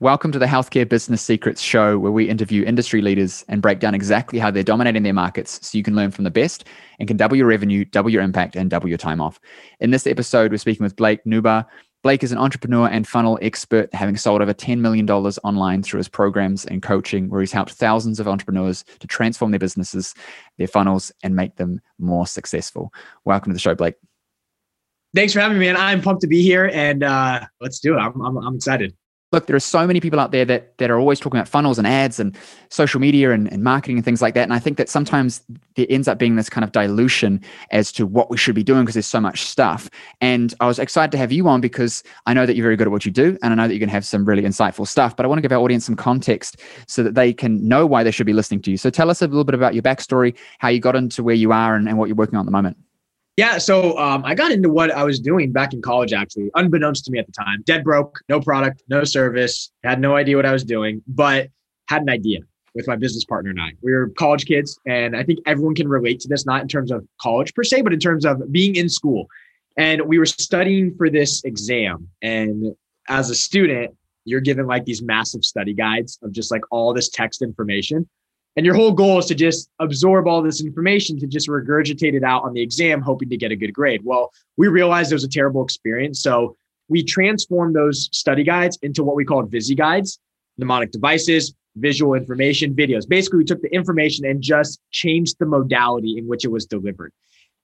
Welcome to the Healthcare Business Secrets Show, where we interview industry leaders and break down exactly how they're dominating their markets so you can learn from the best and can double your revenue, double your impact, and double your time off. In this episode, we're speaking with Blake Nubar. Blake is an entrepreneur and funnel expert, having sold over $10 million online through his programs and coaching, where he's helped thousands of entrepreneurs to transform their businesses, their funnels, and make them more successful. Welcome to the show, Blake. Thanks for having me, man. I'm pumped to be here, and uh, let's do it. I'm, I'm, I'm excited look, there are so many people out there that that are always talking about funnels and ads and social media and, and, marketing and things like that. And I think that sometimes there ends up being this kind of dilution as to what we should be doing because there's so much stuff. And I was excited to have you on because I know that you're very good at what you do, and I know that you're going to have some really insightful stuff. But I want to give our audience some context so that they can know why they should be listening to you. So tell us a little bit about your backstory, how you got into where you are, and, and what you're working on at the moment. Yeah, so um, I got into what I was doing back in college, actually, unbeknownst to me at the time. Dead broke, no product, no service, had no idea what I was doing, but had an idea with my business partner and I. We were college kids, and I think everyone can relate to this, not in terms of college per se, but in terms of being in school. And we were studying for this exam. And as a student, you're given like these massive study guides of just like all this text information. And your whole goal is to just absorb all this information to just regurgitate it out on the exam, hoping to get a good grade. Well, we realized it was a terrible experience. So we transformed those study guides into what we called Visi guides, mnemonic devices, visual information, videos. Basically, we took the information and just changed the modality in which it was delivered.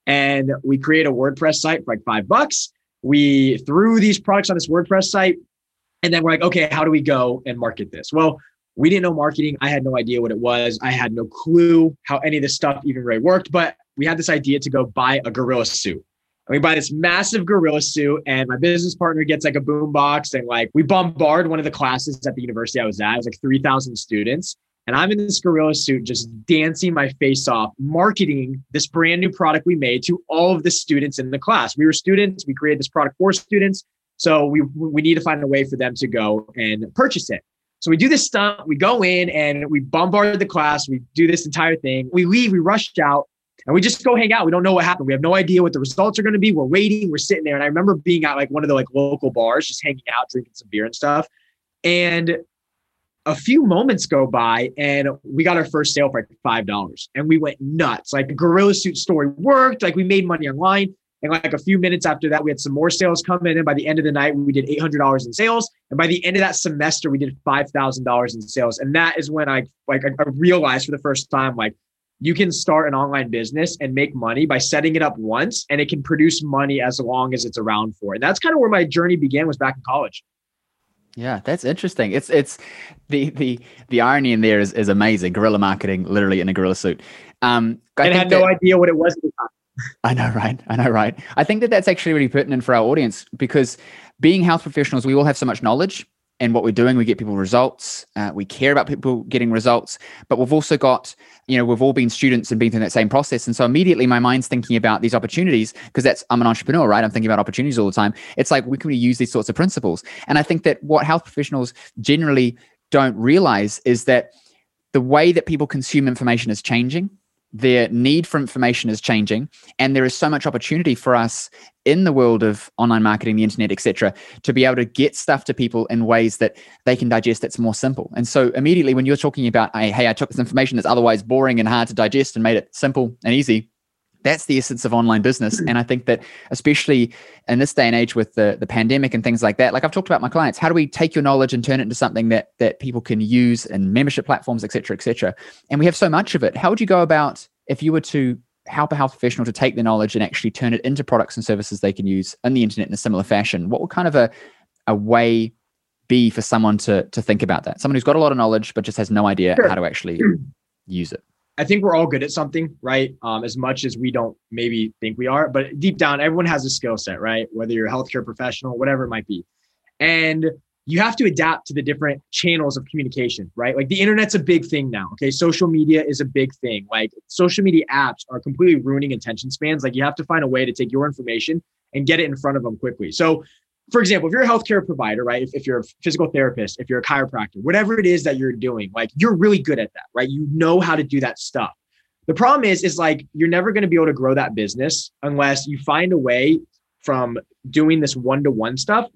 And we create a WordPress site for like five bucks. We threw these products on this WordPress site. And then we're like, okay, how do we go and market this? Well, we didn't know marketing. I had no idea what it was. I had no clue how any of this stuff even really worked. But we had this idea to go buy a gorilla suit. And we buy this massive gorilla suit, and my business partner gets like a boom box, and like we bombard one of the classes at the university I was at. It was like 3,000 students. And I'm in this gorilla suit, just dancing my face off, marketing this brand new product we made to all of the students in the class. We were students, we created this product for students. So we, we need to find a way for them to go and purchase it. So we do this stunt, we go in and we bombard the class, we do this entire thing. We leave, we rush out, and we just go hang out. We don't know what happened. We have no idea what the results are going to be. We're waiting, we're sitting there. And I remember being at like one of the like local bars, just hanging out, drinking some beer and stuff. And a few moments go by and we got our first sale for like five dollars and we went nuts like the gorilla suit story worked like we made money online and like a few minutes after that, we had some more sales come in. And by the end of the night, we did $800 in sales. And by the end of that semester, we did $5,000 in sales. And that is when I like I realized for the first time, like you can start an online business and make money by setting it up once and it can produce money as long as it's around for. And that's kind of where my journey began was back in college. Yeah, that's interesting. It's it's the the the irony in there is is amazing. Guerrilla marketing, literally in a gorilla suit. Um, I and had no idea what it was at the time. I know, right? I know, right? I think that that's actually really pertinent for our audience because being health professionals, we all have so much knowledge and what we're doing. We get people results. Uh, we care about people getting results, but we've also got, you know, we've all been students and been through that same process. And so immediately my mind's thinking about these opportunities because that's, I'm an entrepreneur, right? I'm thinking about opportunities all the time. It's like, we can use these sorts of principles. And I think that what health professionals generally don't realize is that the way that people consume information is changing their need for information is changing and there is so much opportunity for us in the world of online marketing the internet etc to be able to get stuff to people in ways that they can digest that's more simple. And so immediately when you're talking about hey i took this information that's otherwise boring and hard to digest and made it simple and easy that's the essence of online business. Hmm. And i think that especially in this day and age with the, the pandemic and things like that like i've talked about my clients how do we take your knowledge and turn it into something that that people can use in membership platforms et cetera et cetera? And we have so much of it. How would you go about if you were to help a health professional to take the knowledge and actually turn it into products and services they can use on the internet in a similar fashion? What would kind of a, a way be for someone to to think about that? Someone who's got a lot of knowledge but just has no idea sure. how to actually hmm. use it I think we're all good at something, right? Um, as much as we don't maybe think we are, but deep down, everyone has a skill set, right? Whether you're a healthcare professional, whatever it might be. And you have to adapt to the different channels of communication, right? Like the internet's a big thing now. Okay. Social media is a big thing. Like social media apps are completely ruining attention spans. Like you have to find a way to take your information and get it in front of them quickly. So for example, if you're a healthcare provider, right? If, if you're a physical therapist, if you're a chiropractor, whatever it is that you're doing, like you're really good at that, right? You know how to do that stuff. The problem is, is like you're never going to be able to grow that business unless you find a way from doing this one to one stuff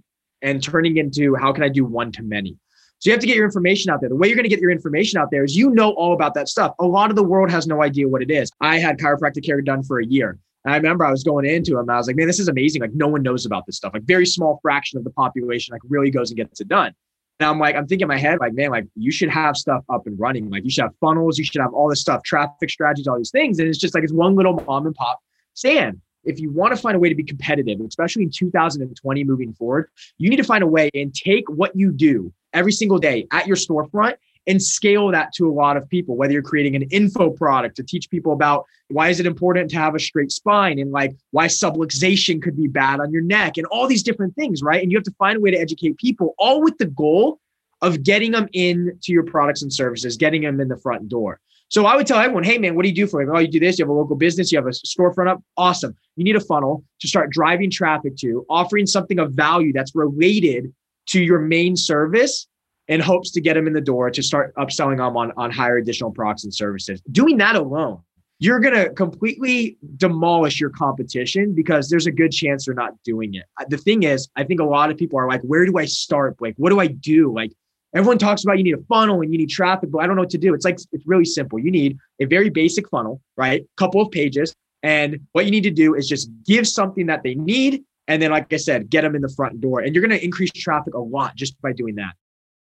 and turning into how can I do one to many. So you have to get your information out there. The way you're going to get your information out there is you know all about that stuff. A lot of the world has no idea what it is. I had chiropractic care done for a year. And I remember I was going into him. I was like, man, this is amazing. Like no one knows about this stuff. Like very small fraction of the population like really goes and gets it done. And I'm like, I'm thinking in my head, like, man, like you should have stuff up and running. Like you should have funnels, you should have all this stuff, traffic strategies, all these things. And it's just like it's one little mom and pop stand. If you want to find a way to be competitive, especially in 2020 moving forward, you need to find a way and take what you do every single day at your storefront and scale that to a lot of people whether you're creating an info product to teach people about why is it important to have a straight spine and like why subluxation could be bad on your neck and all these different things right and you have to find a way to educate people all with the goal of getting them into your products and services getting them in the front door so I would tell everyone, hey man, what do you do for me? Oh, you do this. You have a local business. You have a storefront up. Awesome. You need a funnel to start driving traffic to, offering something of value that's related to your main service in hopes to get them in the door to start upselling them on, on higher additional products and services. Doing that alone, you're going to completely demolish your competition because there's a good chance they're not doing it. The thing is, I think a lot of people are like, where do I start? Like, what do I do? Like, everyone talks about you need a funnel and you need traffic, but I don't know what to do. It's like, it's really simple. You need a very basic funnel, right? Couple of pages. And what you need to do is just give something that they need. And then, like I said, get them in the front door. And you're going to increase traffic a lot just by doing that.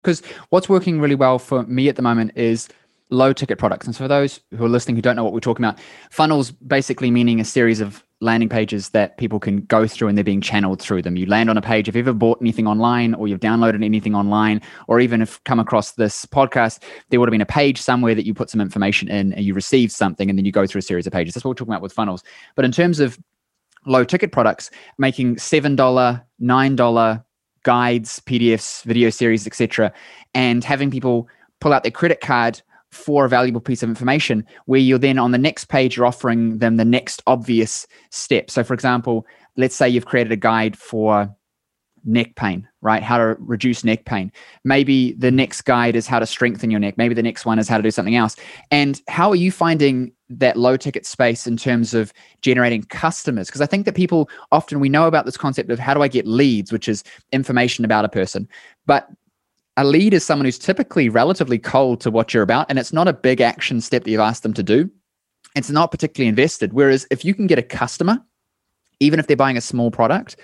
Because what's working really well for me at the moment is low ticket products. And so for those who are listening who don't know what we're talking about, funnels basically meaning a series of landing pages that people can go through and they're being channeled through them. You land on a page. If you've ever bought anything online or you've downloaded anything online, or even if come across this podcast, there would have been a page somewhere that you put some information in and you receive something and then you go through a series of pages. That's what we're talking about with funnels. But in terms of low ticket products, making $7, $9, guides, PDFs, video series, etc., and having people pull out their credit card for a valuable piece of information where you're then on the next page you're offering them the next obvious step. So for example let's say you've created a guide for neck pain right? How to reduce neck pain. Maybe the next guide is how to strengthen your neck. Maybe the next one is how to do something else. And how are you finding that low ticket space in terms of generating customers. Because i think that people often we know about this concept of how do i get leads which is information about a person. But a lead is someone who's typically relatively cold to what you're about and it's not a big action step that you've asked them to do. It's not particularly invested. Whereas if you can get a customer even if they're buying a small product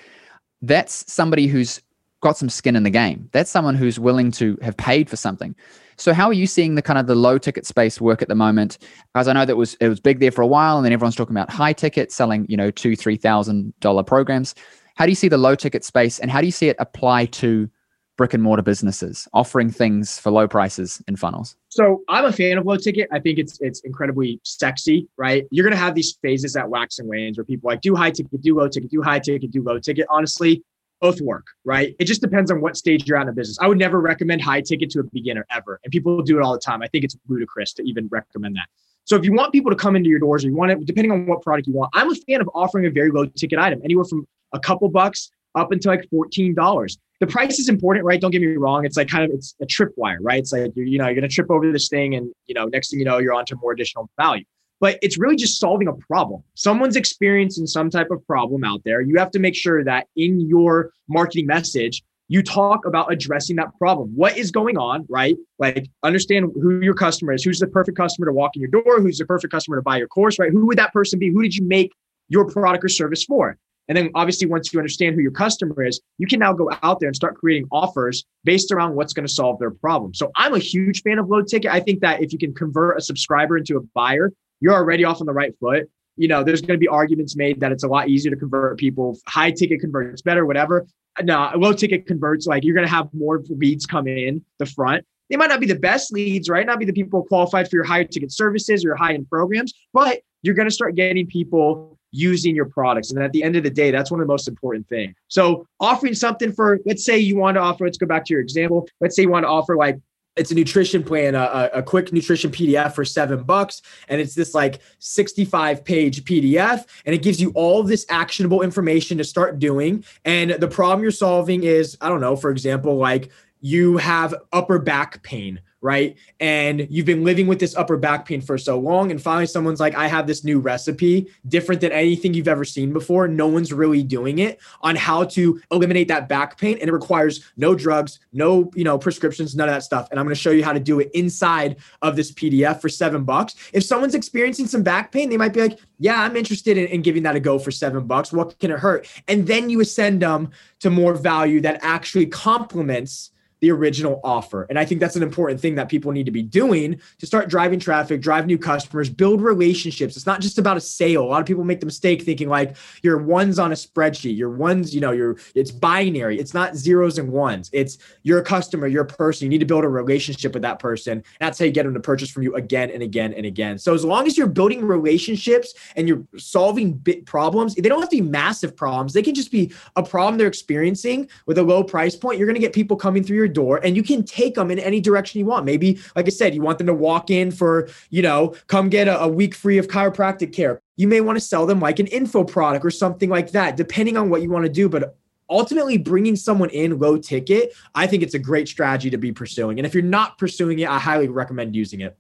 that's somebody who's got some skin in the game. That's someone who's willing to have paid for something so how are you seeing the kind of the low ticket space work at the moment? As I know that was it was big there for a while, and then everyone's talking about high ticket selling, you know, two three thousand dollar programs. How do you see the low ticket space, and how do you see it apply to brick and mortar businesses offering things for low prices in funnels? So I'm a fan of low ticket. I think it's it's incredibly sexy, right? You're gonna have these phases that wax and wanes where people like do high ticket, do low ticket, do high ticket, do low ticket. Honestly, both work, right? It just depends on what stage you're at in a business. I would never recommend high ticket to a beginner ever. And people do it all the time. I think it's ludicrous to even recommend that. So if you want people to come into your doors or you want it, depending on what product you want, I'm a fan of offering a very low ticket item, anywhere from a couple bucks up until like $14. The price is important, right? Don't get me wrong. It's like kind of it's a tripwire, right? It's like you're, you know, you're gonna trip over this thing and you know, next thing you know, you're onto more additional value but it's really just solving a problem. Someone's experiencing some type of problem out there. You have to make sure that in your marketing message, you talk about addressing that problem. What is going on, right? Like understand who your customer is, who's the perfect customer to walk in your door, who's the perfect customer to buy your course, right? Who would that person be? Who did you make your product or service for? And then obviously, once you understand who your customer is, you can now go out there and start creating offers based around what's going to solve their problem. So I'm a huge fan of low ticket. I think that if you can convert a subscriber into a buyer, you're already off on the right foot. You know, there's going to be arguments made that it's a lot easier to convert people. High ticket converts better, whatever. No, low ticket converts like you're going to have more leads come in the front. They might not be the best leads, right? Not be the people qualified for your higher ticket services or your high end programs, but you're going to start getting people using your products. And at the end of the day, that's one of the most important things. So offering something for, let's say you want to offer, let's go back to your example. Let's say you want to offer like it's a nutrition plan, a, a quick nutrition PDF for seven bucks. And it's this like 65 page PDF. And it gives you all this actionable information to start doing. And the problem you're solving is, I don't know, for example, like you have upper back pain right? And you've been living with this upper back pain for so long. And finally, someone's like, I have this new recipe, different than anything you've ever seen before. No one's really doing it on how to eliminate that back pain. And it requires no drugs, no, you know, prescriptions, none of that stuff. And I'm going to show you how to do it inside of this PDF for seven bucks. If someone's experiencing some back pain, they might be like, yeah, I'm interested in, in giving that a go for seven bucks. What can it hurt? And then you ascend them to more value that actually complements the original offer. And I think that's an important thing that people need to be doing to start driving traffic, drive new customers, build relationships. It's not just about a sale. A lot of people make the mistake thinking like your ones on a spreadsheet, your ones, you know, your it's binary. It's not zeros and ones. It's you're a customer, you're a person. You need to build a relationship with that person. And that's how you get them to purchase from you again and again and again. So as long as you're building relationships and you're solving big problems, they don't have to be massive problems. They can just be a problem they're experiencing with a low price point. You're going to get people coming through your door and you can take them in any direction you want. Maybe, like I said, you want them to walk in for, you know, come get a, a week free of chiropractic care. You may want to sell them like an info product or something like that, depending on what you want to do. But ultimately bringing someone in low ticket, I think it's a great strategy to be pursuing. And if you're not pursuing it, I highly recommend using it.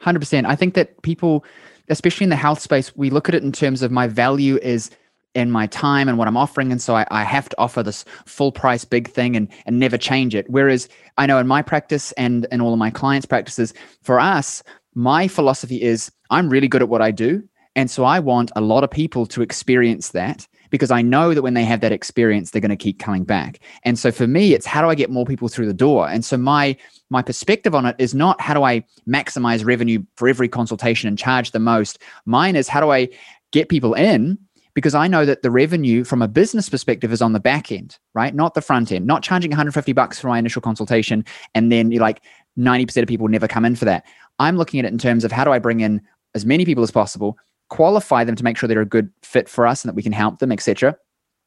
100%. I think that people, especially in the health space, we look at it in terms of my value is in my time and what I'm offering. And so I, I, have to offer this full price big thing and, and never change it. Whereas I know in my practice and in all of my clients' practices, for us, my philosophy is I'm really good at what I do. And so I want a lot of people to experience that because I know that when they have that experience, they're going to keep coming back. And so for me, it's how do I get more people through the door? And so my my perspective on it is not how do I maximize revenue for every consultation and charge the most. Mine is how do I get people in because I know that the revenue from a business perspective is on the back end, right? Not the front end, not charging 150 bucks for my initial consultation. And then you're like 90% of people never come in for that. I'm looking at it in terms of how do I bring in as many people as possible, qualify them to make sure they're a good fit for us and that we can help them, etc.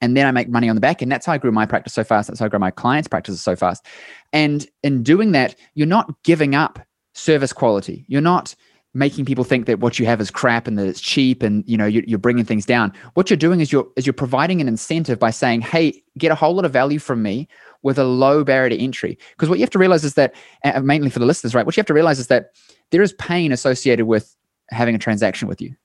And then I make money on the back end. That's how I grew my practice so fast. That's how I grew my clients' practices so fast. And in doing that, you're not giving up service quality. You're not making people think that what you have is crap and that it's cheap and you know you're, bringing things down. What you're doing is you're is you're providing an incentive by saying hey get a whole lot of value from me with a low barrier to entry. Because what you have to realize is that mainly for the listeners right what you have to realize is that there is pain associated with having a transaction with you.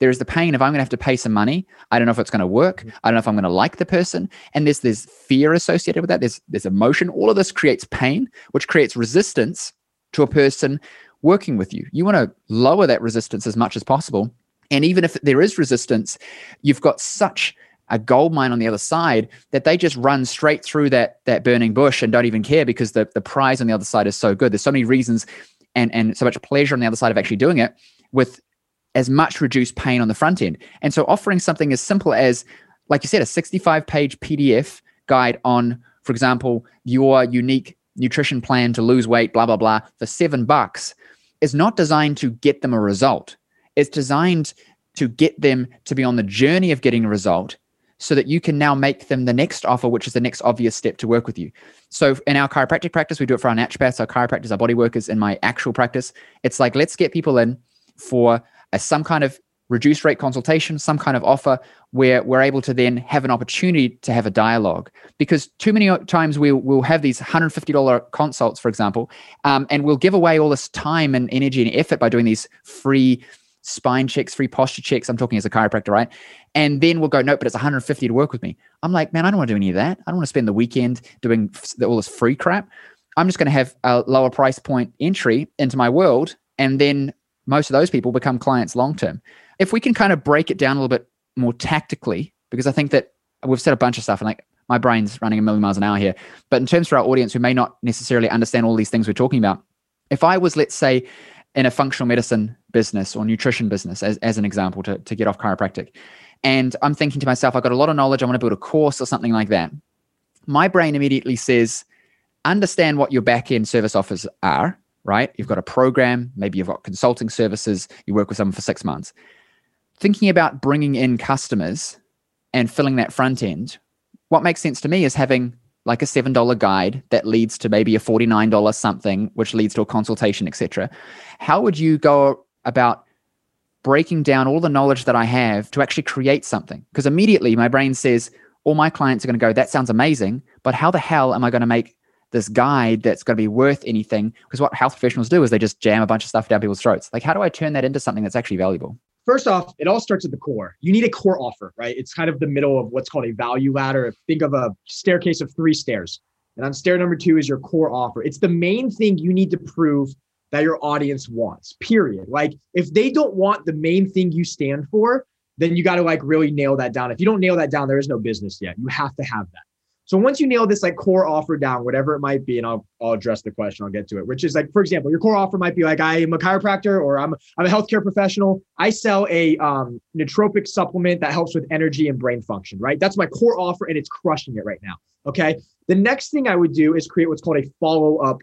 There is the pain of i'm going to have to pay some money. I don't know if it's going to work. Mm-hmm. i don't know if i'm going to like the person. And there's there's fear associated with that. There's there's emotion. All of this creates pain which creates resistance to a person working with you. You want to lower that resistance as much as possible. And even if there is resistance, you've got such a gold mine on the other side that they just run straight through that that burning bush and don't even care because the, the prize on the other side is so good. There's so many reasons and and so much pleasure on the other side of actually doing it with as much reduced pain on the front end. And so offering something as simple as, like you said, a 65 page PDF guide on, for example, your unique nutrition plan to lose weight, blah, blah, blah, for seven bucks is not designed to get them a result. It's designed to get them to be on the journey of getting a result so that you can now make them the next offer, which is the next obvious step to work with you. So in our chiropractic practice, we do it for our naturopaths, our chiropractors, our body workers. In my actual practice, it's like let's get people in for a, some kind of reduced rate consultation, some kind of offer where we're able to then have an opportunity to have a dialogue. Because too many times we'll, we'll have these $150 consults, for example, um, and we'll give away all this time and energy and effort by doing these free spine checks, free posture checks. I'm talking as a chiropractor, right? And then we'll go, nope, but it's 150 to work with me. I'm like, man, I don't want to do any of that. I don't want to spend the weekend doing all this free crap. I'm just going to have a lower price point entry into my world. And then most of those people become clients long term if we can kind of break it down a little bit more tactically, because I think that we've said a bunch of stuff and like my brain's running a million miles an hour here. But in terms for our audience who may not necessarily understand all these things we're talking about, if I was, let's say, in a functional medicine business or nutrition business, as, as an example, to, to get off chiropractic, and I'm thinking to myself, I've got a lot of knowledge, I want to build a course or something like that. My brain immediately says, understand what your back end service offers are, right? You've got a program, maybe you've got consulting services, you work with someone for six months thinking about bringing in customers and filling that front end, what makes sense to me is having like a $7 guide that leads to maybe a $49 something, which leads to a consultation, etc. How would you go about breaking down all the knowledge that I have to actually create something? Because immediately my brain says, all my clients are going to go, that sounds amazing, but how the hell am I going to make this guide that's going to be worth anything because what health professionals do is they just jam a bunch of stuff down people's throats like how do i turn that into something that's actually valuable first off it all starts at the core. You need a core offer right? It's kind of the middle of what's called a value ladder. Think of a staircase of three stairs and on stair number two is your core offer. It's the main thing you need to prove that your audience wants period. Like if they don't want the main thing you stand for then you got to like really nail that down. If you don't nail that down there is no business yet. You have to have that so once you nail this like core offer down, whatever it might be, and I'll I'll address the question, I'll get to it, which is like, for example, your core offer might be like, I am a chiropractor or I'm I'm a healthcare professional. I sell a um, nootropic supplement that helps with energy and brain function, right? That's my core offer, and it's crushing it right now. Okay. The next thing I would do is create what's called a follow-up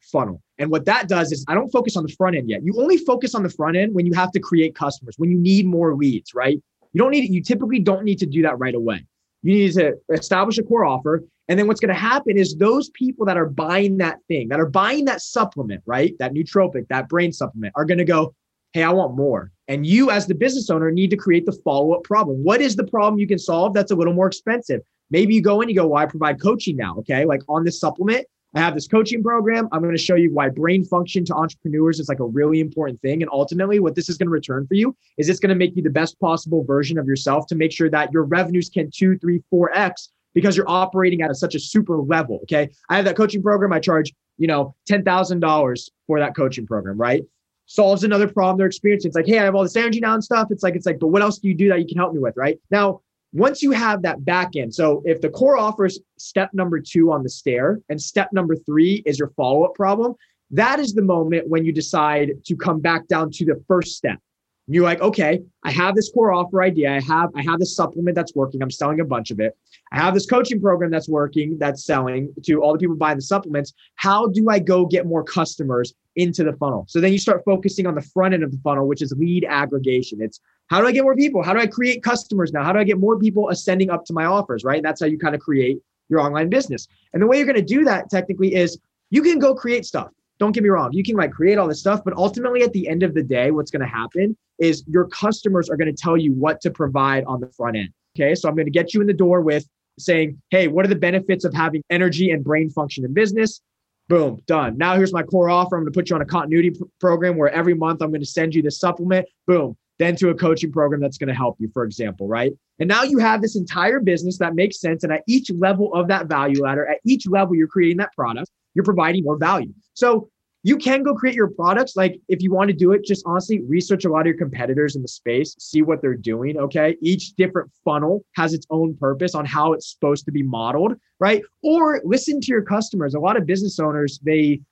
funnel. And what that does is I don't focus on the front end yet. You only focus on the front end when you have to create customers, when you need more leads, right? You don't need you typically don't need to do that right away. You need to establish a core offer. And then what's going to happen is those people that are buying that thing, that are buying that supplement, right? That nootropic, that brain supplement, are going to go, hey, I want more. And you, as the business owner, need to create the follow up problem. What is the problem you can solve that's a little more expensive? Maybe you go in, you go, well, I provide coaching now. Okay. Like on this supplement, I have this coaching program. I'm going to show you why brain function to entrepreneurs is like a really important thing. And ultimately, what this is going to return for you is it's going to make you the best possible version of yourself to make sure that your revenues can two, three, four X because you're operating at a, such a super level. Okay. I have that coaching program. I charge, you know, $10,000 for that coaching program, right? Solves another problem they're experiencing. It's like, hey, I have all this energy now and stuff. It's like, it's like, but what else do you do that you can help me with? Right now, once you have that back end, so if the core offers step number two on the stair and step number three is your follow up problem, that is the moment when you decide to come back down to the first step. You're like, okay, I have this core offer idea. I have I have this supplement that's working. I'm selling a bunch of it. I have this coaching program that's working, that's selling to all the people buying the supplements. How do I go get more customers into the funnel? So then you start focusing on the front end of the funnel, which is lead aggregation. It's how do I get more people? How do I create customers now? How do I get more people ascending up to my offers? Right. And that's how you kind of create your online business. And the way you're going to do that technically is you can go create stuff don't get me wrong, you can like create all this stuff, but ultimately at the end of the day, what's going to happen is your customers are going to tell you what to provide on the front end. Okay. So I'm going to get you in the door with saying, Hey, what are the benefits of having energy and brain function in business? Boom, done. Now here's my core offer. I'm going to put you on a continuity pr- program where every month I'm going to send you this supplement. Boom. Then to a coaching program that's going to help you, for example, right? And now you have this entire business that makes sense. And at each level of that value ladder, at each level you're creating that product, you're providing more value. So you can go create your products. Like if you want to do it, just honestly research a lot of your competitors in the space, see what they're doing. Okay. Each different funnel has its own purpose on how it's supposed to be modeled, right? Or listen to your customers. A lot of business owners, they,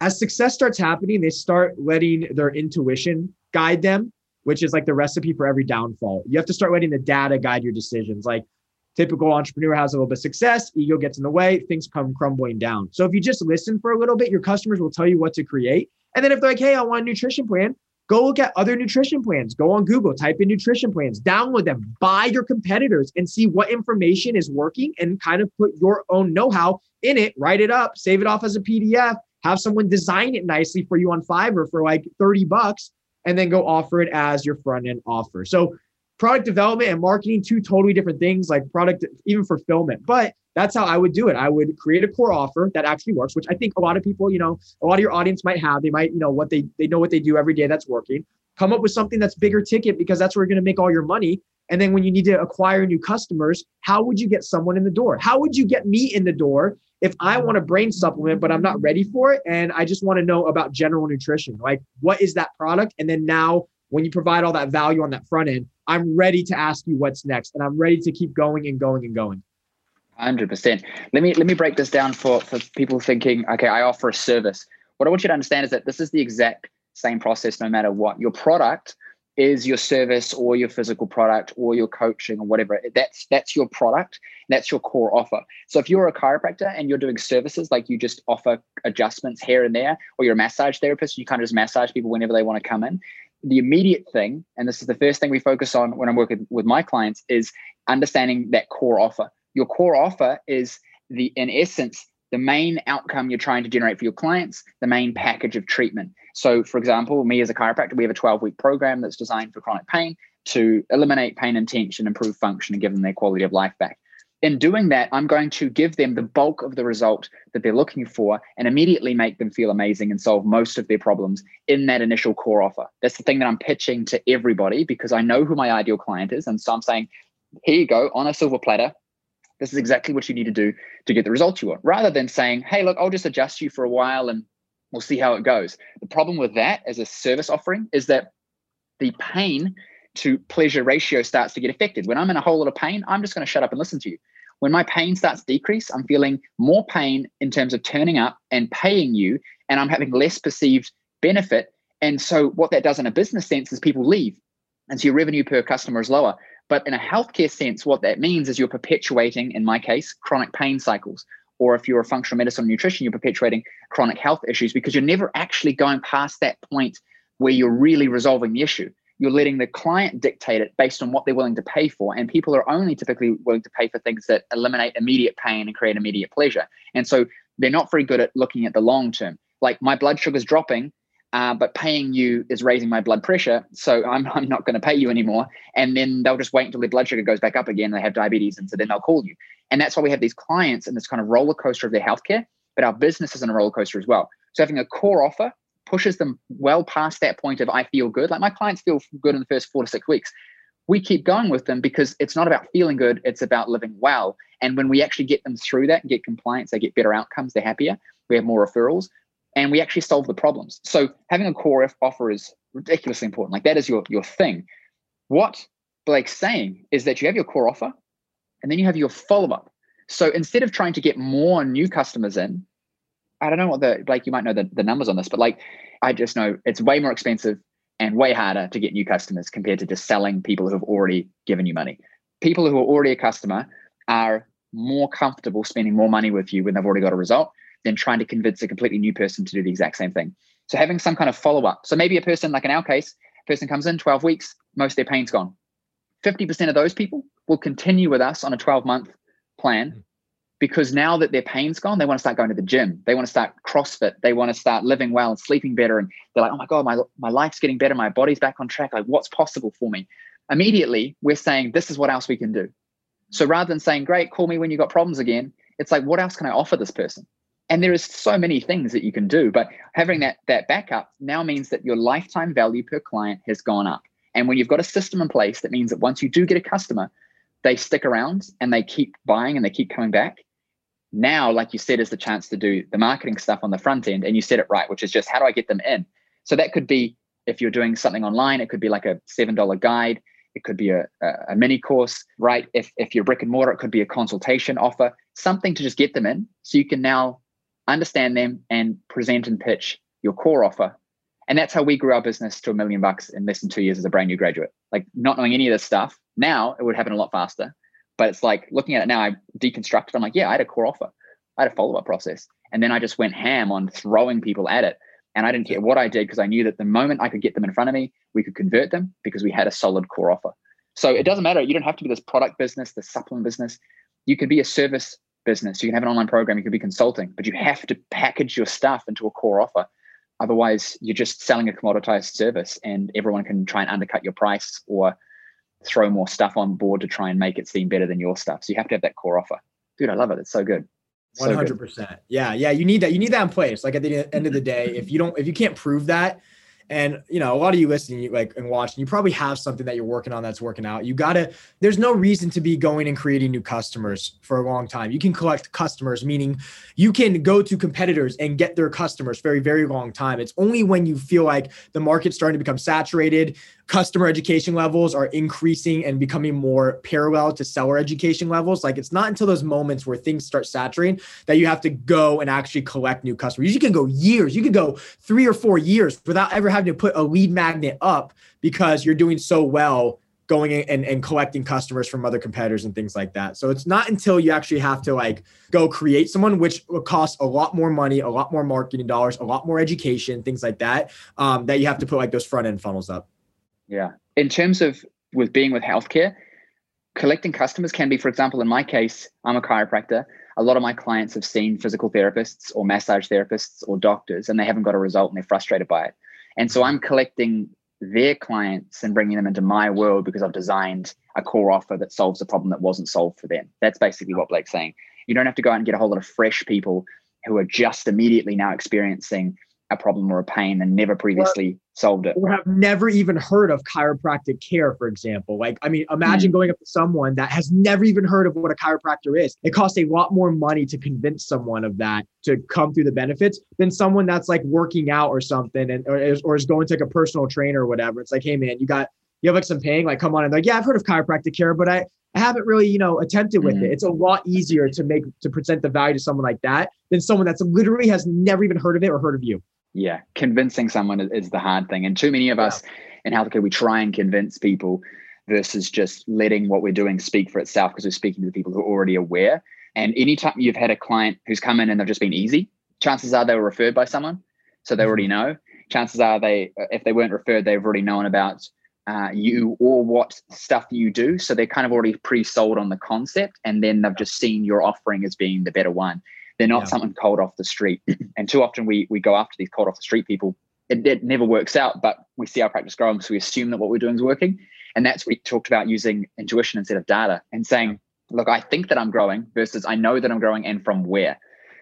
as success starts happening, they start letting their intuition guide them, which is like the recipe for every downfall. You have to start letting the data guide your decisions. Like typical entrepreneur has a little bit of success, ego gets in the way, things come crumbling down. So if you just listen for a little bit, your customers will tell you what to create. And then if they're like, hey, I want a nutrition plan, go look at other nutrition plans. Go on Google, type in nutrition plans, download them, buy your competitors and see what information is working and kind of put your own know how in it, write it up, save it off as a PDF, have someone design it nicely for you on Fiverr for like 30 bucks, and then go offer it as your front end offer. So product development and marketing two totally different things like product even fulfillment. But that's how i would do it. I would create a core offer that actually works which i think a lot of people you know a lot of your audience might have. They might you know what they they know what they do every day that's working. Come up with something that's bigger ticket because that's where you're going to make all your money. And then when you need to acquire new customers how would you get someone in the door? How would you get me in the door if i want a brain supplement but i'm not ready for it? And i just want to know about general nutrition like what is that product? And then now when you provide all that value on that front end, I'm ready to ask you what's next, and I'm ready to keep going and going and going. Hundred percent. Let me let me break this down for for people thinking. Okay, I offer a service. What I want you to understand is that this is the exact same process, no matter what. Your product is your service or your physical product or your coaching or whatever. That's that's your product. That's your core offer. So if you're a chiropractor and you're doing services like you just offer adjustments here and there, or you're a massage therapist, you kind of just massage people whenever they want to come in the immediate thing, and this is the first thing we focus on when I'm working with my clients, is understanding that core offer. Your core offer is the, in essence, the main outcome you're trying to generate for your clients, the main package of treatment. So, for example, me as a chiropractor, we have a 12 week program that's designed for chronic pain to eliminate pain and tension, improve function, and give them their quality of life back. In doing that, I'm going to give them the bulk of the result that they're looking for and immediately make them feel amazing and solve most of their problems in that initial core offer. That's the thing that I'm pitching to everybody because I know who my ideal client is. And so I'm saying, here you go on a silver platter. This is exactly what you need to do to get the results you want, rather than saying, hey, look, I'll just adjust you for a while and we'll see how it goes. The problem with that as a service offering is that the pain to pleasure ratio starts to get affected. When I'm in a whole lot of pain, I'm just going to shut up and listen to you. When my pain starts to decrease, I'm feeling more pain in terms of turning up and paying you, and I'm having less perceived benefit. And so, what that does in a business sense is people leave. And so, your revenue per customer is lower. But in a healthcare sense, what that means is you're perpetuating, in my case, chronic pain cycles. Or if you're a functional medicine nutrition, you're perpetuating chronic health issues because you're never actually going past that point where you're really resolving the issue you're letting the client dictate it based on what they're willing to pay for. And people are only typically willing to pay for things that eliminate immediate pain and create immediate pleasure. And so they're not very good at looking at the long term. Like my blood sugar's dropping, uh, but paying you is raising my blood pressure. So I'm, I'm not going to pay you anymore. And then they'll just wait until their blood sugar goes back up again. They have diabetes. And so then they'll call you. And that's why we have these clients and this kind of roller coaster of their healthcare. But our business is in a roller coaster as well. So having a core offer pushes them well past that point of I feel good. Like my clients feel good in the first four to six weeks. We keep going with them because it's not about feeling good, it's about living well. And when we actually get them through that and get compliance, they get better outcomes, they're happier, we have more referrals, and we actually solve the problems. So having a core offer is ridiculously important. Like that is your your thing. What Blake's saying is that you have your core offer and then you have your follow-up. So instead of trying to get more new customers in, I don't know what the like you might know the, the numbers on this, but like I just know it's way more expensive and way harder to get new customers compared to just selling people who have already given you money. People who are already a customer are more comfortable spending more money with you when they've already got a result than trying to convince a completely new person to do the exact same thing. So having some kind of follow up. So maybe a person like in our case, person comes in 12 weeks, most of their pain's gone. 50% of those people will continue with us on a 12 month plan hmm because now that their pain's gone, they want to start going to the gym. They want to start CrossFit. They want to start living well and sleeping better. And they're like, oh my God, my, my life's getting better. My body's back on track. Like, what's possible for me? Immediately, we're saying, this is what else we can do. So rather than saying, great, call me when you got problems again, it's like, what else can I offer this person? And there is so many things that you can do, but having that that backup now means that your lifetime value per client has gone up. And when you've got a system in place, that means that once you do get a customer, they stick around and they keep buying and they keep coming back now, like you said, is the chance to do the marketing stuff on the front end. And you said it right, which is just how do I get them in? So that could be if you're doing something online, it could be like a $7 guide. It could be a, a, mini course, right? If, if you're brick and mortar, it could be a consultation offer, something to just get them in so you can now understand them and present and pitch your core offer. And that's how we grew our business to a million bucks in less than two years as a brand new graduate. Like not knowing any of this stuff. Now it would happen a lot faster. But it's like looking at it now, I deconstructed. I'm like, yeah, I had a core offer. I had a follow up process. And then I just went ham on throwing people at it. And I didn't care what I did because I knew that the moment I could get them in front of me, we could convert them because we had a solid core offer. So it doesn't matter. You don't have to be this product business, this supplement business. You could be a service business. You can have an online program. You could be consulting, but you have to package your stuff into a core offer. Otherwise, you're just selling a commoditized service and everyone can try and undercut your price or throw more stuff on board to try and make it seem better than your stuff. So you have to have that core offer. Dude, I love it. It's so good. One hundred percent. Yeah, yeah. You need that. You need that in place. Like at the end of the day, if you don't, if you can't prove that, and you know, a lot of you listening, like and watching, you probably have something that you're working on that's working out. You gotta. There's no reason to be going and creating new customers for a long time. You can collect customers, meaning you can go to competitors and get their customers very, very long time. It's only when you feel like the market's starting to become saturated, customer education levels are increasing and becoming more parallel to seller education levels. Like it's not until those moments where things start saturating that you have to go and actually collect new customers. You can go years, you could go three or four years without ever having to put a lead magnet up because you're doing so well going in and, and collecting customers from other competitors and things like that. So it's not until you actually have to like go create someone, which will cost a lot more money, a lot more marketing dollars, a lot more education, things like that, um, that you have to put like those front end funnels up. Yeah. In terms of with being with healthcare, collecting customers can be, for example, in my case, I'm a chiropractor. A lot of my clients have seen physical therapists or massage therapists or doctors, and they haven't got a result and they're frustrated by it. And so I'm collecting their clients and bringing them into my world because I've designed a core offer that solves a problem that wasn't solved for them. That's basically what Blake's saying. You don't have to go out and get a whole lot of fresh people who are just immediately now experiencing a problem or a pain and never previously solved it. Or have never even heard of chiropractic care, for example. Like, I mean, imagine mm. going up to someone that has never even heard of what a chiropractor is. It costs a lot more money to convince someone of that to come through the benefits than someone that's like working out or something and or is, or is going to like a personal trainer or whatever. It's like, hey man, you got you have like some pain, like come on and like, yeah, I've heard of chiropractic care, but I I haven't really, you know, attempted with mm. it. It's a lot easier to make to present the value to someone like that than someone that's literally has never even heard of it or heard of you yeah convincing someone is the hard thing. And too many of yeah. us in healthcare we try and convince people versus just letting what we're doing speak for itself because we're speaking to the people who are already aware. And anytime you've had a client who's come in and they've just been easy chances are they were referred by someone so they already mm-hmm. know. Chances are they if they weren't referred they've already known about uh, you or what stuff you do. So they're kind of already pre-sold on the concept and then they've just seen your offering as being the better one they're not yeah. something cold off the street. and too often we we go after these cold off the street people. It, it never works out, but we see our practice growing, so we assume that what we're doing is working. And that's we talked about using intuition instead of data and saying, look, I think that I'm growing versus I know that I'm growing and from where,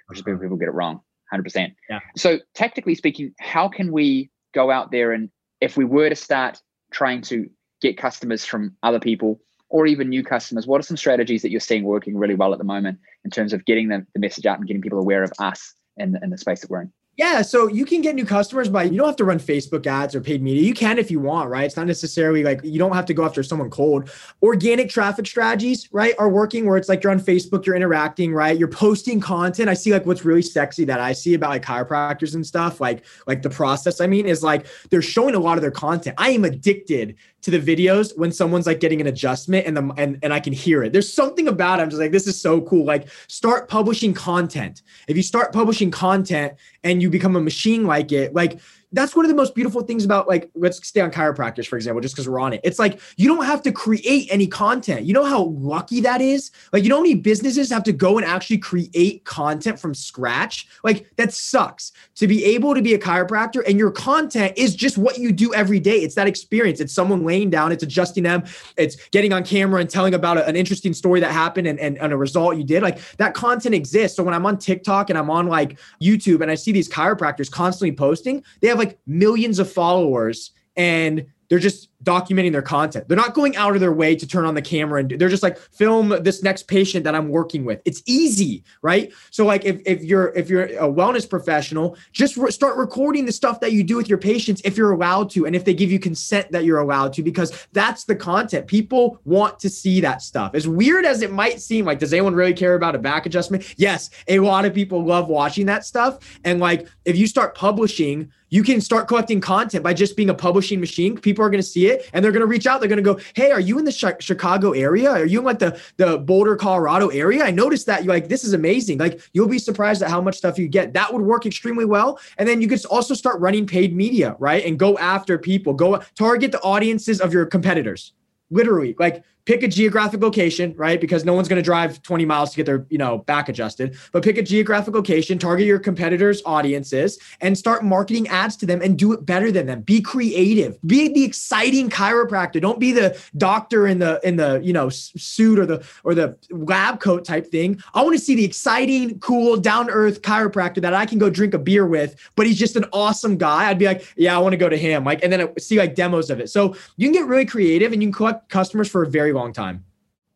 which is people get it wrong, 100%. Yeah. So tactically speaking, how can we go out there and if we were to start trying to get customers from other people or even new customers, what are some strategies that you're seeing working really well at the moment in terms of getting the, the message out and getting people aware of us in, in the space that we're in? Yeah, so you can get new customers by you don't have to run Facebook ads or paid media. You can if you want, right? It's not necessarily like you don't have to go after someone cold. Organic traffic strategies, right, are working where it's like you're on Facebook, you're interacting, right? You're posting content. I see like what's really sexy that I see about like chiropractors and stuff, like like the process. I mean, is like they're showing a lot of their content. I am addicted to the videos when someone's like getting an adjustment and the and, and I can hear it. There's something about it. I'm just like, this is so cool. Like start publishing content. If you start publishing content and you become a machine like it, like that's one of the most beautiful things about like let's stay on chiropractors for example just because we're on it. It's like you don't have to create any content. You know how lucky that is? Like you know how many businesses have to go and actually create content from scratch? Like that sucks. To be able to be a chiropractor and your content is just what you do every day. It's that experience. It's someone laying down it's adjusting them it's getting on camera and telling about a, an interesting story that happened and, and, and a result you did. Like that content exists. So when i'm on tiktok and i'm on like youtube and i see these chiropractors constantly posting they have like millions of followers and they're just documenting their content. They're not going out of their way to turn on the camera and they're just like film this next patient that I'm working with. It's easy, right? So like if, if you're if you're a wellness professional, just re- start recording the stuff that you do with your patients if you're allowed to and if they give you consent that you're allowed to because that's the content. People want to see that stuff. As weird as it might seem, like does anyone really care about a back adjustment? Yes, a lot of people love watching that stuff and like if you start publishing you can start collecting content by just being a publishing machine. People are going to see it and they're going to reach out. They're going to go, Hey, are you in the Chicago area? Are you in like the, the Boulder, Colorado area? I noticed that you're like, this is amazing. Like you'll be surprised at how much stuff you get. That would work extremely well. And then you could also start running paid media, right? And go after people, go target the audiences of your competitors literally like pick a geographic location, right? Because no one's going to drive 20 miles to get their, you know, back adjusted, but pick a geographic location, target your competitors' audiences and start marketing ads to them and do it better than them. Be creative. Be the exciting chiropractor. Don't be the doctor in the in the, you know, suit or the or the lab coat type thing. I want to see the exciting, cool, down-to-earth chiropractor that I can go drink a beer with, but he's just an awesome guy. I'd be like, yeah, I want to go to him. Like and then I see like demos of it. So, you can get really creative and you can collect customers for a very very long time.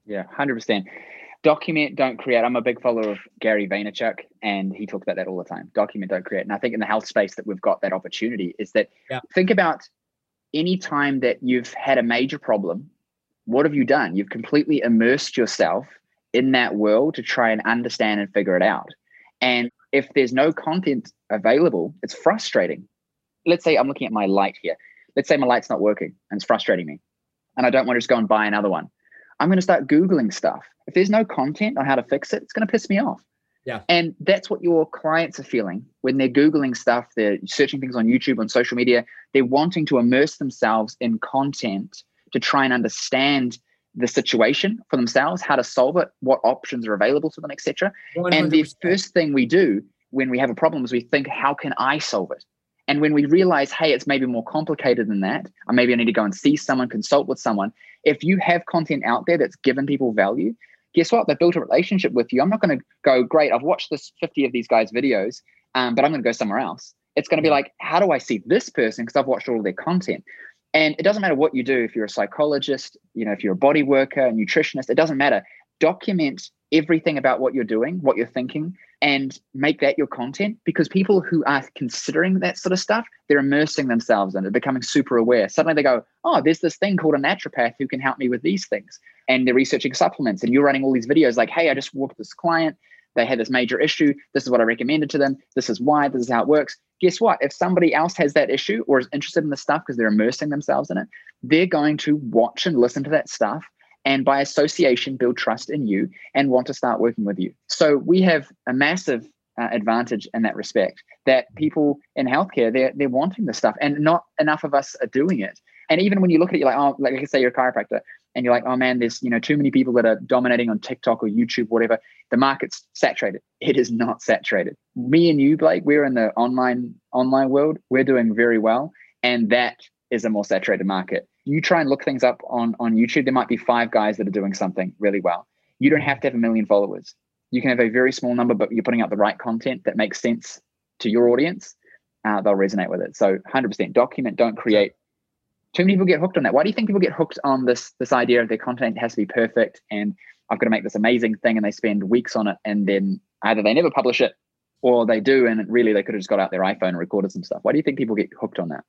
Yeah, 100%. Document, don't create. I'm a big follower of Gary Vaynerchuk, and he talks about that all the time. Document, don't create. And I think in the health space that we've got that opportunity is that yeah. think about any time that you've had a major problem, what have you done? You've completely immersed yourself in that world to try and understand and figure it out. And if there's no content available, it's frustrating. Let's say I'm looking at my light here. Let's say my light's not working and it's frustrating me and I don't want to just go and buy another one. I'm going to start Googling stuff. If there's no content on how to fix it, it's going to piss me off. Yeah. And that's what your clients are feeling when they're Googling stuff, they're searching things on YouTube, on social media. They're wanting to immerse themselves in content to try and understand the situation for themselves, how to solve it, what options are available to them, etc. And the first thing we do when we have a problem is we think, how can I solve it? And when we realize, hey, it's maybe more complicated than that, or maybe I need to go and see someone, consult with someone. If you have content out there that's given people value, guess what? They built a relationship with you. I'm not going to go, great, I've watched this 50 of these guys' videos, um, but I'm going to go somewhere else. It's going to be like, how do I see this person? Because I've watched all of their content. And it doesn't matter what you do, if you're a psychologist, you know, if you're a body worker, a nutritionist, it doesn't matter. Document everything about what you're doing, what you're thinking, and make that your content because people who are considering that sort of stuff, they're immersing themselves in it, becoming super aware. Suddenly they go, Oh, there's this thing called a naturopath who can help me with these things. And they're researching supplements, and you're running all these videos like, Hey, I just walked this client. They had this major issue. This is what I recommended to them. This is why. This is how it works. Guess what? If somebody else has that issue or is interested in the stuff because they're immersing themselves in it, they're going to watch and listen to that stuff and by association build trust in you and want to start working with you. So we have a massive uh, advantage in that respect that people in healthcare they're they're wanting this stuff and not enough of us are doing it. And even when you look at it, you're like, oh, like I say, you're a chiropractor, and you're like, oh man, there's you know too many people that are dominating on TikTok or YouTube, whatever. The market's saturated. It is not saturated. Me and you, Blake, we're in the online online world. We're doing very well, and that is a more saturated market you try and look things up on on YouTube, there might be five guys that are doing something really well. You don't have to have a million followers. You can have a very small number, but you're putting out the right content that makes sense to your audience. Uh, they'll resonate with it. So 100% document, don't create. Too many people get hooked on that. Why do you think people get hooked on this this idea of their content has to be perfect and I've got to make this amazing thing and they spend weeks on it and then either they never publish it or they do and really they could have just got out their iPhone and recorded some stuff. Why do you think people get hooked on that?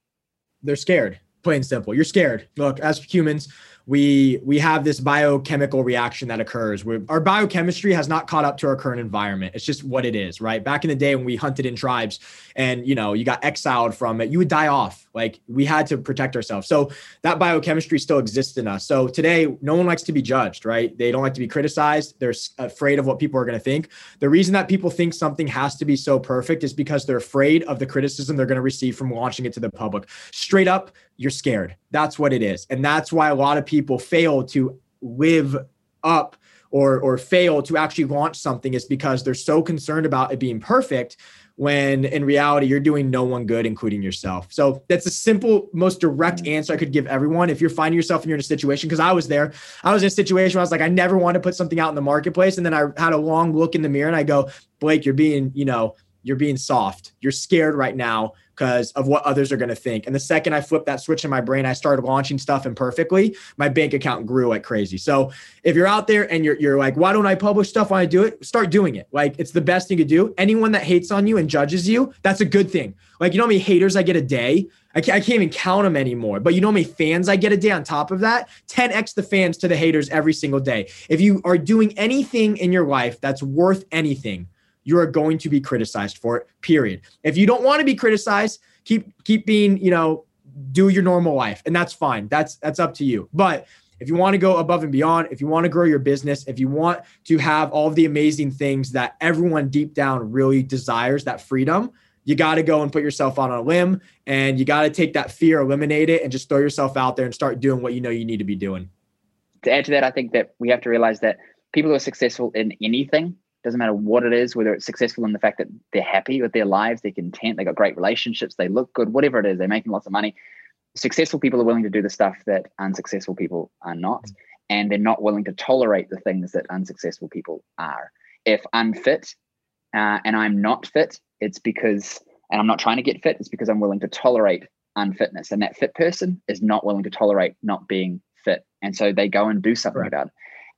They're scared plain simple. You're scared. Look as humans we we have this biochemical reaction that occurs. Where our biochemistry has not caught up to our current environment. It's just what it is right? Back in the day when we hunted in tribes and you know you got exiled from it you would die off. Like we had to protect ourselves. So that biochemistry still exists in us. So today no one likes to be judged right? They don't like to be criticized. They're afraid of what people are going to think. The reason that people think something has to be so perfect is because they're afraid of the criticism they're going to receive from launching it to the public. Straight up you're scared. That's what it is. And that's why a lot of people fail to live up or or fail to actually launch something is because they're so concerned about it being perfect when in reality you're doing no one good including yourself. So that's a simple most direct mm. answer i could give everyone. If you're finding yourself and you're in a situation because i was there i was in a situation where i was like i never want to put something out in the marketplace. And then i had a long look in the mirror and i go blake you're being you know you're being soft. You're scared right now because of what others are going to think. And the second I flipped that switch in my brain, I started launching stuff imperfectly. My bank account grew like crazy. So if you're out there and you're, you're like, why don't I publish stuff when I do it? Start doing it. Like it's the best thing to do. Anyone that hates on you and judges you, that's a good thing. Like, you know how many haters I get a day? I can't, I can't even count them anymore. But you know how many fans I get a day on top of that? 10x the fans to the haters every single day. If you are doing anything in your life that's worth anything, you are going to be criticized for it period. If you don't want to be criticized keep keep being you know do your normal life and that's fine. That's that's up to you. But if you want to go above and beyond if you want to grow your business if you want to have all the amazing things that everyone deep down really desires that freedom you got to go and put yourself on a limb and you got to take that fear eliminate it and just throw yourself out there and start doing what you know you need to be doing. To add to that i think that we have to realize that people who are successful in anything doesn't matter what it is, whether it's successful in the fact that they're happy with their lives, they're content, they got great relationships, they look good, whatever it is, they're making lots of money. Successful people are willing to do the stuff that unsuccessful people are not, and they're not willing to tolerate the things that unsuccessful people are. If I'm uh, and I'm not fit, it's because, and I'm not trying to get fit, it's because I'm willing to tolerate unfitness. And that fit person is not willing to tolerate not being fit. And so they go and do something right. about it.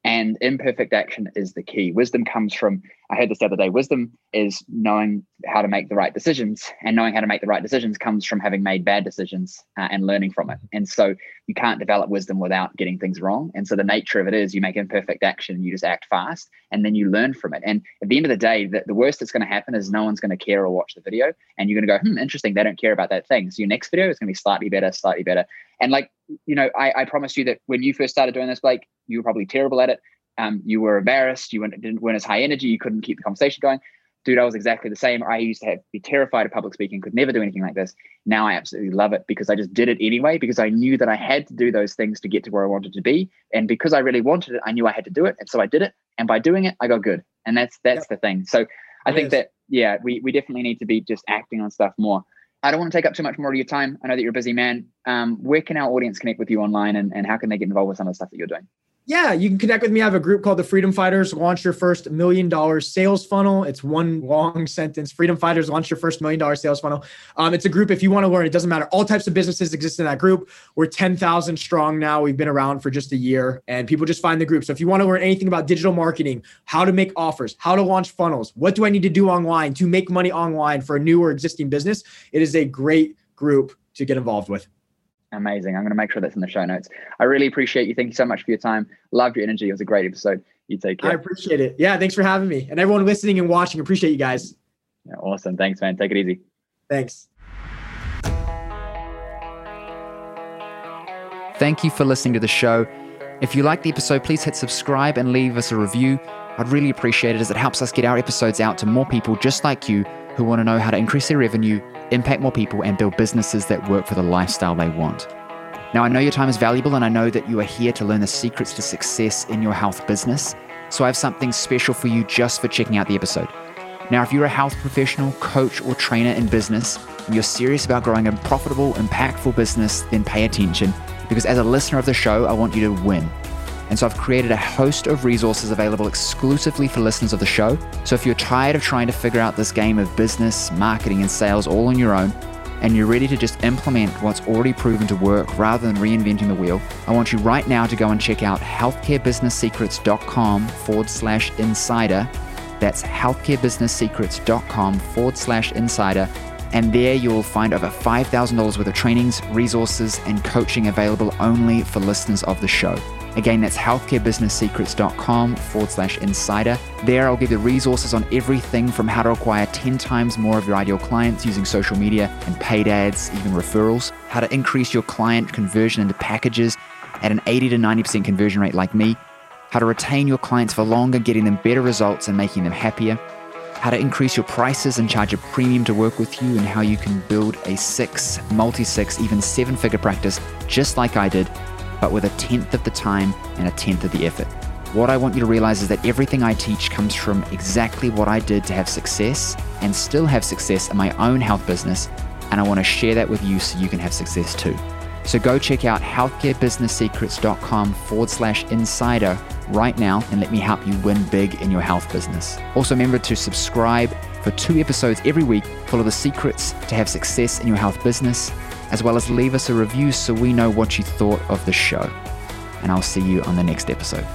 And imperfect action is the key. Wisdom comes from, I heard this the other day, wisdom is knowing how to make the right decisions. And knowing how to make the right decisions comes from having made bad decisions uh, and learning from it. And so you can't develop wisdom without getting things wrong. And so the nature of it is you make imperfect action, you just act fast, and then you learn from it. And at the end of the day, the, the worst that's going to happen is no one's going to care or watch the video. And you're going to go, hmm, interesting, they don't care about that thing. So your next video is going to be slightly better, slightly better. And like, you know, I, I you that when you first started doing this, Blake, you were probably terrible at it. Um, you were embarrassed. You weren't, didn't, weren't as high energy. You couldn't keep the conversation going. Dude, I was exactly the same. I used to have, be terrified of public speaking, could never do anything like this. Now I absolutely love it because I just did it anyway, because I knew that I had to do those things to get to where I wanted to be. And because I really wanted it, I knew I had to do it. And so I did it. And by doing it, I got good. And that's that's yep. the thing. So I it think is. that yeah, we we definitely need to be just acting on stuff more. I don't want to take up too much more of your time. I know that you're a busy man. Um, where can our audience connect with you online and, and how can they get involved with some of the stuff that you're doing? Yeah, you can connect with me. I have a group called the Freedom Fighters. Launch your first million dollar sales funnel. It's one long sentence. Freedom Fighters launch your first million dollar sales funnel. Um, it's a group. If you want to learn, it doesn't matter. All types of businesses exist in that group. We're ten thousand strong now. We've been around for just a year, and people just find the group. So if you want to learn anything about digital marketing, how to make offers, how to launch funnels, what do I need to do online to make money online for a new or existing business, it is a great group to get involved with. Amazing. I'm going to make sure that's in the show notes. I really appreciate you. Thank you so much for your time. Loved your energy. It was a great episode. You take care. I appreciate it. Yeah. Thanks for having me. And everyone listening and watching, appreciate you guys. Yeah, awesome. Thanks, man. Take it easy. Thanks. Thank you for listening to the show. If you like the episode, please hit subscribe and leave us a review. I'd really appreciate it as it helps us get our episodes out to more people just like you who want to know how to increase their revenue, impact more people, and build businesses that work for the lifestyle they want. Now, I know your time is valuable, and I know that you are here to learn the secrets to success in your health business. So, I have something special for you just for checking out the episode. Now, if you're a health professional, coach, or trainer in business, and you're serious about growing a profitable, impactful business, then pay attention because as a listener of the show, I want you to win. And so I've created a host of resources available exclusively for listeners of the show. So if you're tired of trying to figure out this game of business, marketing, and sales all on your own, and you're ready to just implement what's already proven to work rather than reinventing the wheel, I want you right now to go and check out healthcarebusinesssecrets.com forward slash insider. That's healthcarebusinesssecrets.com forward slash insider. And there you'll find over $5,000 worth of trainings, resources, and coaching available only for listeners of the show. Again, that's healthcarebusinesssecrets.com forward slash insider. There, I'll give you resources on everything from how to acquire 10 times more of your ideal clients using social media and paid ads, even referrals, how to increase your client conversion into packages at an 80 to 90% conversion rate like me, how to retain your clients for longer, getting them better results and making them happier, how to increase your prices and charge a premium to work with you, and how you can build a six, multi six, even seven figure practice just like I did but with a tenth of the time and a tenth of the effort. What I want you to realize is that everything I teach comes from exactly what I did to have success and still have success in my own health business, and I want to share that with you so you can have success too. So go check out healthcarebusinesssecrets.com forward slash insider right now and let me help you win big in your health business. Also, remember to subscribe for two episodes every week full of the secrets to have success in your health business as well as leave us a review so we know what you thought of the show. And I'll see you on the next episode.